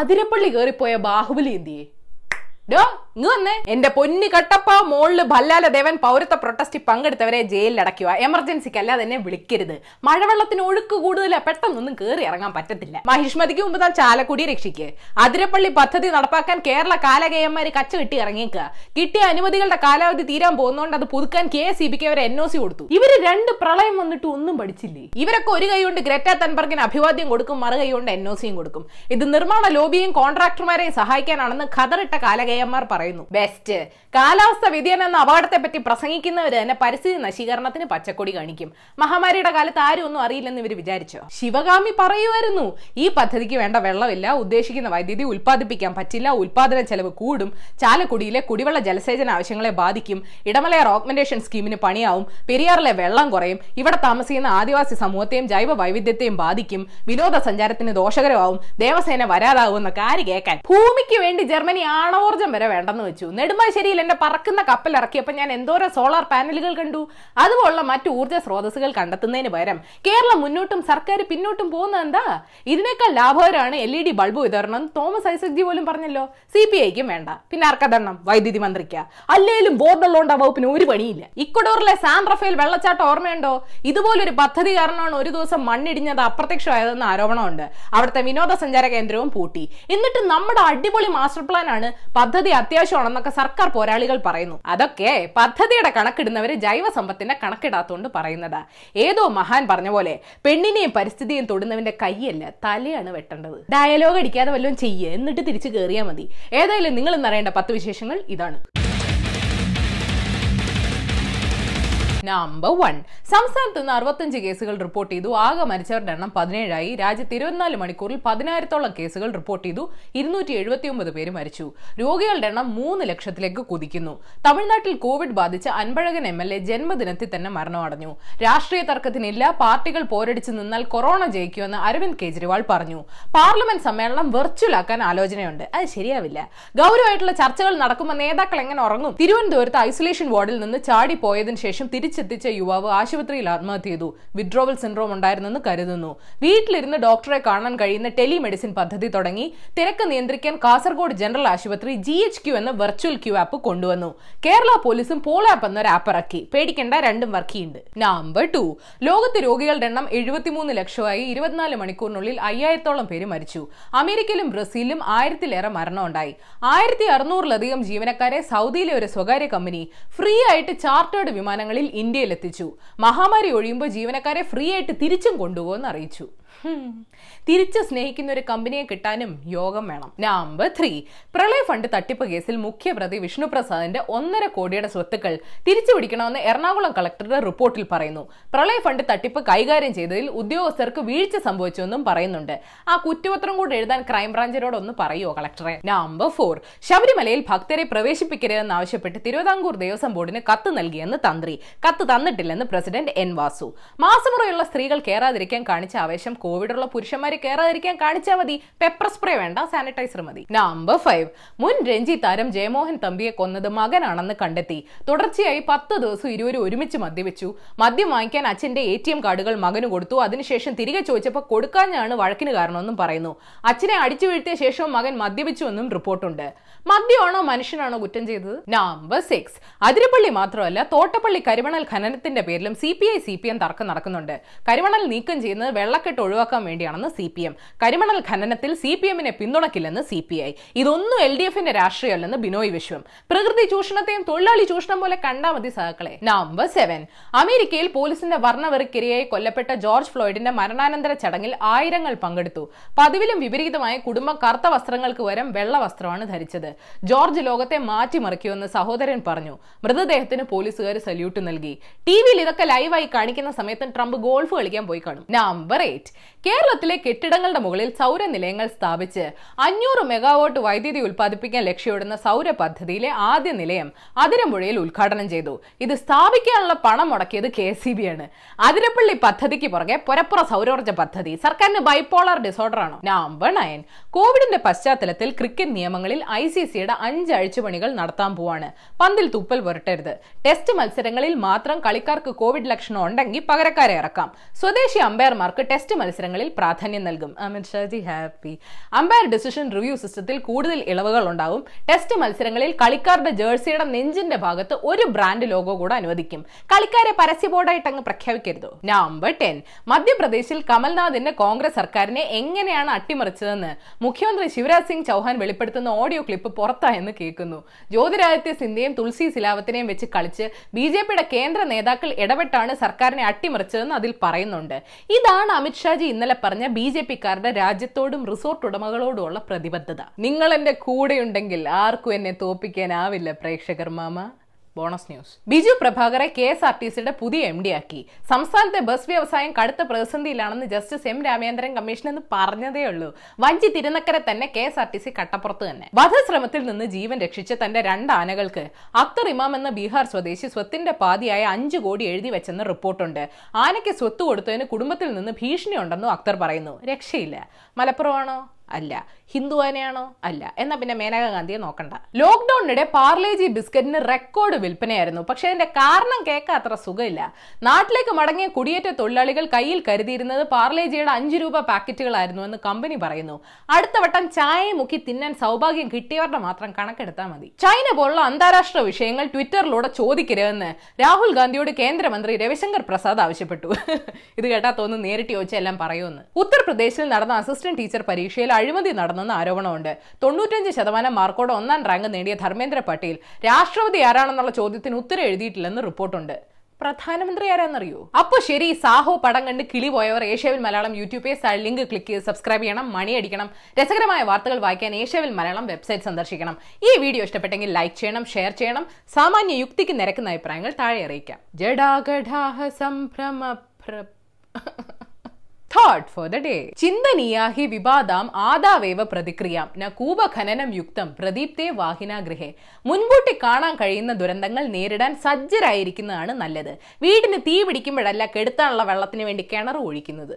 അതിരപ്പള്ളി കയറിപ്പോയ ബാഹുബലി എന്തിയെ? ഡോ ഇങ്ങ് വന്നേ. എന്റെ പൊന്നു കട്ടപ്പ മോളിൽ ഭല്ലാല ദേവൻ പൗരത്വ പ്രൊട്ടസ്റ്റിൽ പങ്കെടുത്തവരെ ജയിലിൽ അടയ്ക്കുക. എമർജൻസിക്ക് അല്ലാതെ എന്നെ വിളിക്കരുത്. മഴവെള്ളത്തിന് ഒഴുക്ക് കൂടുതലാ. പെട്ടെന്നൊന്നും കയറി ഇറങ്ങാൻ പറ്റത്തില്ല. മഹിഷ്മതിക്ക് മുമ്പ് താൻ ചാലക്കുടി രക്ഷിക്ക്. അതിരപ്പള്ളി പദ്ധതി നടപ്പാക്കാൻ കേരള കാലകേയന്മാര് കച്ച കിട്ടി ഇറങ്ങിയേക്കുക കിട്ടിയ അനുമതികളുടെ കാലാവധി തീരാൻ പോകുന്നതുകൊണ്ട് അത് പുതുക്കാൻ കെ സി ബിക്ക് അവരെ എൻ ഒ സി കൊടുത്തു. ഇവർ രണ്ട് പ്രളയം വന്നിട്ട് ഒന്നും പഠിച്ചില്ലേ? ഇവരൊക്കെ ഒരു കൈ കൊണ്ട് ഗ്രറ്റ തൻബർഗിന് അഭിവാദ്യം കൊടുക്കും മറുകൈ കൊണ്ട് എൻ ഒ സിയും കൊടുക്കും. ഇത് നിർമ്മാണ ലോബിയും കോൺട്രാക്ടർമാരെയും സഹായിക്കാനാണെന്ന് ഖദറിട്ട കാലകേയന്മാർ പറയുന്നു. ബെസ്റ്റ് കാലാവസ്ഥ വ്യതിയാനം എന്ന അപകടത്തെ പറ്റി പ്രസംഗിക്കുന്നവര് തന്നെ പരിസ്ഥിതി നശീകരണത്തിന് പച്ചക്കൊടി കാണിക്കും. മഹാമാരിയുടെ കാലത്ത് ആരും ഒന്നും അറിയില്ലെന്ന് ഇവർ വിചാരിച്ചോ? ശിവകാമി പറയുമായിരുന്നു ഈ പദ്ധതിക്ക് വേണ്ട വെള്ളമില്ല ഉദ്ദേശിക്കുന്ന വൈദ്യുതി ഉൽപ്പാദിപ്പിക്കാൻ പറ്റില്ല ഉൽപാദന ചെലവ് കൂടും ചാലക്കുടിയിലെ കുടിവെള്ള ജലസേചന ആവശ്യങ്ങളെ ബാധിക്കും ഇടമലയാർ ഓഗ്മെന്റേഷൻ സ്കീമിന് പണിയാവും പെരിയാറിലെ വെള്ളം കുറയും ഇവിടെ താമസിക്കുന്ന ആദിവാസി സമൂഹത്തെയും ജൈവ വൈവിധ്യത്തെയും ബാധിക്കും വിനോദസഞ്ചാരത്തിന് ദോഷകരമാവും ദേവസേന വരാതാവുമെന്നൊക്കെ കാര്യം കേൾക്കാൻ? ഭൂമിക്ക് വേണ്ടി ജർമ്മനി ആണവോർജം വരെ വേണ്ടെന്ന് വെച്ചു. നെടുമ്പാശ്ശേരിയിൽ എന്റെ പറക്കുന്ന കപ്പൽ ഇറക്കിയപ്പോൾ ഞാൻ എന്തോരം സോളാർ പാനലുകൾ കണ്ടു. അതുപോലുള്ള മറ്റു ഊർജ സ്രോതസ്സുകൾ കണ്ടെത്തുന്നതിന് പകരം കേരളം മുന്നോട്ടും സർക്കാർ പിന്നോട്ടും പോകുന്നത് എന്താ? ഇതിനേക്കാൾ ലാഭകരമാണ് എൽ ഇ ഡി ബൾബ് വിതരണം തോമസ് ഐസക് ജി പോലും പറഞ്ഞല്ലോ. സി പി ഐക്കും വേണ്ട. പിന്നെ ആർക്കതെണ്ണം വൈദ്യുതി മന്ത്രിക്ക. അല്ലേലും ബോർഡുള്ളതുകൊണ്ട് ആ വകുപ്പിന് ഒരു പണിയില്ല. ഇക്വഡോറിലെ സാൻ റഫേൽ വെള്ളച്ചാട്ടം ഓർമ്മയുണ്ടോ? ഇതുപോലൊരു പദ്ധതി കാരണമാണ് ഒരു ദിവസം മണ്ണിടിഞ്ഞത് അപ്രത്യക്ഷമായതെന്ന് ആരോപണമുണ്ട്. അവിടുത്തെ വിനോദസഞ്ചാര കേന്ദ്രവും പൂട്ടി. എന്നിട്ട് നമ്മുടെ അടിപൊളി മാസ്റ്റർ പ്ലാൻ ആണ് പദ്ധതി അത്യാവശ്യമാണെന്നൊക്കെ സർക്കാർ പോരാളികൾ പറയുന്നു. അതൊക്കെ പദ്ധതിയുടെ കണക്കിടുന്നവര് ജൈവ സമ്പത്തിന്റെ കണക്കിടാത്തോണ്ട് പറയുന്നതാ. ഏതോ മഹാൻ പറഞ്ഞ പോലെ പെണ്ണിനെയും പരിസ്ഥിതിയും തൊടുന്നവന്റെ കൈയല്ല തലയാണ് വെട്ടേണ്ടത്. ഡയലോഗ് അടിക്കാതെ വല്ലതും ചെയ്യുക എന്നിട്ട് തിരിച്ചു കയറിയാൽ മതി. ഏതായാലും നിങ്ങൾ എന്നറിയേണ്ട പത്ത് വിശേഷങ്ങൾ ഇതാണ്. നമ്പർ വൺ സംസ്ഥാനത്ത് നിന്ന് അറുപത്തഞ്ച് കേസുകൾ റിപ്പോർട്ട് ചെയ്തു. ആകെ മരിച്ചവരുടെ എണ്ണം പതിനേഴായി. രാജ്യത്ത് ഇരുപത്തിനാല് മണിക്കൂറിൽ പതിനായിരത്തോളം കേസുകൾ റിപ്പോർട്ട് ചെയ്തു. ഇരുന്നൂറ്റി എഴുപത്തിയൊമ്പത് പേര് മരിച്ചു. രോഗികളുടെ എണ്ണം മൂന്ന് ലക്ഷത്തിലേക്ക് കുതിക്കുന്നു. തമിഴ്നാട്ടിൽ കോവിഡ് ബാധിച്ച അൻപഴകൻ എം എൽ എ ജന്മദിനത്തിൽ തന്നെ മരണമടഞ്ഞു രാഷ്ട്രീയ തർക്കത്തിനില്ല. പാർട്ടികൾ പോരടിച്ചു നിന്നാൽ കൊറോണ ജയിക്കുമെന്ന് അരവിന്ദ് കെജ്രിവാൾ പറഞ്ഞു. പാർലമെന്റ് സമ്മേളനം വെർച്വൽ ആക്കാൻ ആലോചനയുണ്ട്. അത് ശരിയാവില്ല. ഗൗരവമായിട്ടുള്ള ചർച്ചകൾ നടക്കുമ്പോൾ നേതാക്കൾ എങ്ങനെ ഉറങ്ങും? തിരുവനന്തപുരത്ത് ഐസൊലേഷൻ വാർഡിൽ നിന്ന് ചാടി പോയതിനു ശേഷം തിരിച്ചെത്തിച്ച യുവാവ് ആശുപത്രിയിൽ ആത്മഹത്യ ചെയ്തു. വിഡ്രോവൽ സിൻഡ്രോം ഉണ്ടായിരുന്നെന്ന് കരുതുന്നു. വീട്ടിലിരുന്ന് ഡോക്ടറെ കാണാൻ കഴിയുന്ന ടെലിമെഡിസിൻ പദ്ധതി തുടങ്ങി. തിരക്ക് നിയന്ത്രിക്കാൻ കാസർഗോഡ് ജനറൽ ആശുപത്രി ജി എച്ച് ക്യൂ എന്ന വെർച്വൽ ക്യൂ ആപ്പ് കൊണ്ടുവന്നു. കേരള പോലീസും പോൾ ആപ്പ് എന്നൊരു ആപ്പ് ഇറക്കി. പേടിക്കേണ്ട രണ്ടും വർക്ക് ചെയ്യുന്നുണ്ട്. നമ്പർ ടു ലോകത്ത് രോഗികളുടെ എണ്ണം എഴുപത്തിമൂന്ന് ലക്ഷമായി ഇരുപത്തിനാല് മണിക്കൂറിനുള്ളിൽ അയ്യായിരത്തോളം പേര് മരിച്ചു. അമേരിക്കയിലും ബ്രസീലിലും ആയിരത്തിലേറെ മരണമുണ്ടായി. ആയിരത്തി അറുന്നൂറിലധികം ജീവനക്കാരെ സൗദിയിലെ ഒരു സ്വകാര്യ കമ്പനി ഫ്രീ ആയിട്ട് ചാർട്ടേഡ് വിമാനങ്ങളിൽ ഇന്ത്യയിലെത്തിച്ചു മഹാമാരി ഒഴിയുമ്പോൾ ജീവനക്കാരെ ഫ്രീ ആയിട്ട് തിരിച്ചും കൊണ്ടുപോകുമെന്ന് അറിയിച്ചു. തിരിച്ച് സ്നേഹിക്കുന്ന ഒരു കമ്പനിയെ കിട്ടാനും യോഗം വേണം. നമ്പർ ത്രീ പ്രളയ ഫണ്ട് തട്ടിപ്പ് കേസിൽ മുഖ്യപ്രതി വിഷ്ണുപ്രസാദിന്റെ ഒന്നര കോടിയുടെ സ്വത്തുക്കൾ തിരിച്ചു പിടിക്കണമെന്ന് എറണാകുളം കളക്ടറുടെ റിപ്പോർട്ടിൽ പറയുന്നു. പ്രളയ ഫണ്ട് തട്ടിപ്പ് കൈകാര്യം ചെയ്തതിൽ ഉദ്യോഗസ്ഥർക്ക് വീഴ്ച സംഭവിച്ചുവെന്നും പറയുന്നുണ്ട്. ആ കുറ്റപത്രം കൂടെ എഴുതാൻ ക്രൈംബ്രാഞ്ചിനോടൊന്ന് പറയുമോ കളക്ടറെ? നമ്പർ ഫോർ ശബരിമലയിൽ ഭക്തരെ പ്രവേശിപ്പിക്കരുതെന്ന് ആവശ്യപ്പെട്ട് തിരുവിതാംകൂർ ദേവസ്വം ബോർഡിന് കത്ത് നൽകിയെന്ന് തന്ത്രി. കത്ത് തന്നിട്ടില്ലെന്ന് പ്രസിഡന്റ് എൻ വാസു. മാസമുറയുള്ള സ്ത്രീകൾ കയറാതിരിക്കാൻ കാണിച്ച ആവേശം കോവിഡുള്ള പുരുഷന്മാരെ കയറാതിരിക്കാൻ കാണിച്ചാൽ മതി. പെപ്പർ സ്പ്രേ വേണ്ട സാനിറ്റൈസർ മതി. നമ്പർ ഫൈവ് മുൻ രഞ്ജി താരം ജയമോഹൻ തമ്പിയെ കൊന്നത് മകനാണെന്ന് കണ്ടെത്തി. തുടർച്ചയായി പത്ത് ദിവസം ഇരുവരും ഒരുമിച്ച് മദ്യവെച്ചു മദ്യം വാങ്ങിക്കാൻ അച്ഛന്റെ എ ടി എം കാർഡുകൾ മകന് കൊടുത്തു. അതിനുശേഷം തിരികെ ചോദിച്ചപ്പോൾ കൊടുക്കാനാണ് വഴക്കിന് കാരണമെന്നും പറയുന്നു. അച്ഛനെ അടിച്ചു വീഴ്ത്തിയ ശേഷവും മകൻ മദ്യപിച്ചുവെന്നും റിപ്പോർട്ടുണ്ട്. മദ്യമാണോ മനുഷ്യനാണോ കുറ്റം ചെയ്തത്? നമ്പർ സിക്സ് അതിരപ്പള്ളി മാത്രമല്ല തോട്ടപ്പള്ളി കരിമണൽ ഖനനത്തിന്റെ പേരിലും C P I C P M തർക്കം നടക്കുന്നുണ്ട്. കരിമണൽ നീക്കം ചെയ്യുന്നത് വെള്ളക്കെട്ട് ഒഴിവാക്കാൻ വേണ്ടിയാണെന്ന് സി പി എം. കരിമണൽ ഖനനത്തിൽ സി പി എമ്മിനെ പിന്തുണക്കില്ലെന്ന് സി പി ഐ. ഇതൊന്നും എൽ ഡി എഫിന്റെ രാഷ്ട്രീയമല്ലെന്ന് ബിനോയ് വിശ്വം. പ്രകൃതി ചൂഷണത്തെയും തൊഴിലാളി ചൂഷണം പോലെ കണ്ടാ മതി സഹക്കളെ. Number seven. അമേരിക്കയിൽ പോലീസിന്റെ വർണവെറുക്കിരയായി കൊല്ലപ്പെട്ട ജോർജ് ഫ്ലോയിഡിന്റെ മരണാനന്തര ചടങ്ങിൽ ആയിരങ്ങൾ പങ്കെടുത്തു. പതിവിലും വിപരീതമായ കുടുംബം കറുത്ത വസ്ത്രങ്ങൾക്ക് വരം വെള്ള വസ്ത്രമാണ് ധരിച്ചത്. ജോർജ് ലോകത്തെ മാറ്റിമറിക്കുമെന്ന് സഹോദരൻ പറഞ്ഞു. മൃതദേഹത്തിന് പോലീസുകാർ സല്യൂട്ട് നൽകി. ടി വിയിൽ ഇതൊക്കെ ലൈവായി കാണിക്കുന്ന സമയത്ത് ട്രംപ് ഗോൾഫ് കളിക്കാൻ പോയി കാണും. Number eight. കേരളത്തിലെ കെട്ടിടങ്ങളുടെ മുകളിൽ സൗര നിലയങ്ങൾ സ്ഥാപിച്ച് അഞ്ഞൂറ് മെഗാവോട്ട് വൈദ്യുതി ഉൽപ്പാദിപ്പിക്കാൻ ലക്ഷ്യമിടുന്ന സൗര പദ്ധതിയിലെ ആദ്യ നിലയം അതിരമ്പുഴയിൽ ഉദ്ഘാടനം ചെയ്തു. ഇത് സ്ഥാപിക്കാനുള്ള പണം മുടക്കിയത് കെ സി ബി ആണ്. അതിരപ്പള്ളി പദ്ധതിക്ക് പുറകെ പുരപ്പുറ സൗരോർജ പദ്ധതി. സർക്കാരിന് ബൈപോളർ ഡിസോർഡർ ആണോ. നമ്പർ നയൻ കോവിഡിന്റെ പശ്ചാത്തലത്തിൽ ക്രിക്കറ്റ് നിയമങ്ങളിൽ ഐ സി സിയുടെ അഞ്ച് അഴിച്ചുപണികൾ നടത്താൻ പോവാണ്. പന്തിൽ തുപ്പൽ പുരട്ടരുത്. ടെസ്റ്റ് മത്സരങ്ങളിൽ മാത്രം കളിക്കാർക്ക് കോവിഡ് ലക്ഷണം ഉണ്ടെങ്കിൽ പകരക്കാരെ ഇറക്കാം. സ്വദേശി അമ്പയർമാർക്ക് ടെസ്റ്റ് മത്സരങ്ങളിൽ പ്രാധാന്യം നൽകും. Amit Shahji happy. Umpire decision review സിസ്റ്റത്തിൽ കൂടുതൽ ഇളവുകൾ ഉണ്ടാവും. ടെസ്റ്റ് മത്സരങ്ങളിൽ കളിക്കാരുടെ ജേഴ്സിയുടെ നെഞ്ചിന്റെ ഭാഗത്ത് ഒരു ബ്രാൻഡ് ലോഗോ കൂടെ അനുവദിക്കും. കളിക്കാരെ പരസ്യ ബോർഡായിട്ട് അങ്ങ് പ്രഖ്യാപിക്കരുത്. നമ്പർ ടെൻ മധ്യപ്രദേശിൽ കമൽനാഥിന്റെ കോൺഗ്രസ് സർക്കാരിനെ എങ്ങനെയാണ് അട്ടിമറിച്ചതെന്ന് മുഖ്യമന്ത്രി ശിവരാജ് സിംഗ് ചൗഹാൻ വെളിപ്പെടുത്തുന്ന ഓഡിയോ ക്ലിപ്പ് പുറത്തായെന്ന് കേൾക്കുന്നു. ജ്യോതിരാദിത്യ സിന്ധ്യയും തുളസി സിലാവത്തിനെയും വെച്ച് കളിച്ച് ബി ജെ പിയുടെ കേന്ദ്ര നേതാക്കൾ ഇടപെട്ടാണ് സർക്കാരിനെ അട്ടിമറിച്ചതെന്ന് അതിൽ പറയുന്നുണ്ട്. ഇതാണ് അമിത്ഷാജി ഇന്നലെ പറഞ്ഞ ബി ജെ പിക്കാരുടെ രാജ്യത്തോടും റിസോർട്ട് ഉടമകളോടുമുള്ള പ്രതിബദ്ധത. നിങ്ങൾ എന്റെ കൂടെയുണ്ടെങ്കിൽ ആർക്കും എന്നെ തോപ്പിക്കാനാവില്ല പ്രേക്ഷകർ മാമ. Bonus news. ബിജു പ്രഭാകറെ കെ എസ് ആർ ടി സിയുടെ പുതിയ എം ഡി ആക്കി. സംസ്ഥാനത്തെ ബസ് വ്യവസായം കടുത്ത പ്രതിസന്ധിയിലാണെന്ന് ജസ്റ്റിസ് എം രാമേന്ദ്രൻ കമ്മീഷൻ എന്ന് പറഞ്ഞതേ ഉള്ളൂ. വഞ്ചി തിരുനക്കര തന്നെ K S R T C കട്ടപ്പുറത്ത് തന്നെ. വധശ്രമത്തിൽ നിന്ന് ജീവൻ രക്ഷിച്ച തന്റെ രണ്ട് ആനകൾക്ക് അക്തർ ഇമാം എന്ന ബീഹാർ സ്വദേശി സ്വത്തിന്റെ പാതിയായ അഞ്ചു കോടി എഴുതി വെച്ചെന്ന് റിപ്പോർട്ടുണ്ട്. ആനയ്ക്ക് സ്വത്ത് കൊടുത്തതിന് കുടുംബത്തിൽ നിന്ന് ഭീഷണിയുണ്ടെന്നും അക്തർ പറയുന്നു. രക്ഷയില്ല. മലപ്പുറമാണോ? അല്ല. ഹിന്ദു ആനയാണോ? അല്ല. എന്നാ പിന്നെ മേനക ഗാന്ധിയെ നോക്കണ്ട. ലോക്ക്ഡൌണിനിടെ പാർലേജി ബിസ്ക്കറ്റിന് റെക്കോർഡ് വിൽപ്പനയായിരുന്നു. പക്ഷെ അതിന്റെ കാരണം കേൾക്കാൻ അത്ര സുഖമില്ല. നാട്ടിലേക്ക് മടങ്ങിയ കുടിയേറ്റ തൊഴിലാളികൾ കയ്യിൽ കരുതിയിരുന്നത് പാർലേജിയുടെ അഞ്ച് രൂപ പാക്കറ്റുകളായിരുന്നു എന്ന് കമ്പനി പറയുന്നു. അടുത്ത വട്ടം ചായ മുക്കി തിന്നാൻ സൗഭാഗ്യം കിട്ടിയവരുടെ മാത്രം കണക്കെടുത്താൽ മതി. ചൈന പോലുള്ള അന്താരാഷ്ട്ര വിഷയങ്ങൾ ട്വിറ്ററിലൂടെ ചോദിക്കരുതെന്ന് രാഹുൽ ഗാന്ധിയോട് കേന്ദ്രമന്ത്രി രവിശങ്കർ പ്രസാദ് ആവശ്യപ്പെട്ടു. ഇത് കേട്ടാ തോന്നുന്നു നേരിട്ട് ചോദിച്ചാൽ എല്ലാം പറയുമെന്ന്. ഉത്തർപ്രദേശിൽ നടന്ന അസിസ്റ്റന്റ് ടീച്ചർ പരീക്ഷയിൽ അഴിമതി നടന്നെന്ന് ആരോപണമുണ്ട്. തൊണ്ണൂറ്റഞ്ച് ശതമാനം മാർക്കോടെ ഒന്നാം റാങ്ക് നേടിയ ധർമ്മേന്ദ്ര പട്ടേൽ രാഷ്ട്രപതി ആരാണെന്നുള്ള ചോദ്യത്തിന് ഉത്തരം എഴുതിയിട്ടില്ലെന്ന് റിപ്പോർട്ടുണ്ട്. പ്രധാനമന്ത്രി ആരാന്നറിയോ? അപ്പൊ ശരി സാഹോ പടം കണ്ട് കിളി പോയവർ Asiaville Malayalam YouTube page link click ചെയ്ത് സബ്സ്ക്രൈബ് ചെയ്യണം മണി അടിക്കണം രസകരമായ വാർത്തകൾ വായിക്കാൻ ഏഷ്യാവിൽ മലയാളം വെബ്സൈറ്റ് സന്ദർശിക്കണം. ഈ വീഡിയോ ഇഷ്ടപ്പെട്ടെങ്കിൽ ലൈക്ക് ചെയ്യണം ഷെയർ ചെയ്യണം സാമാന്യ യുക്തിക്ക് നിരക്കുന്ന അഭിപ്രായങ്ങൾ താഴെ അറിയിക്കാം. ജഡാഗഡാഹ സംഭ്രമ തോട്ട് ഫോർ ദ ഡേ ചിന്തനീയാഹി హి ആദാവേവ പ്രതിക്രിയാം. ന കൂപഖനനം യുക്തം. പ്രദീപ്തെ വാഹിനാഗ്രഹേ മുൻകൂട്ടി കാണാൻ കഴിയുന്ന ദുരന്തങ്ങൾ നേരിടാൻ സജ്ജരായിരിക്കുന്നതാണ് നല്ലത്. വീടിന് തീ പിടിക്കുമ്പോഴല്ല കെടുത്താനുള്ള വെള്ളത്തിന് വേണ്ടി കിണർ ഒഴിക്കുന്നത്.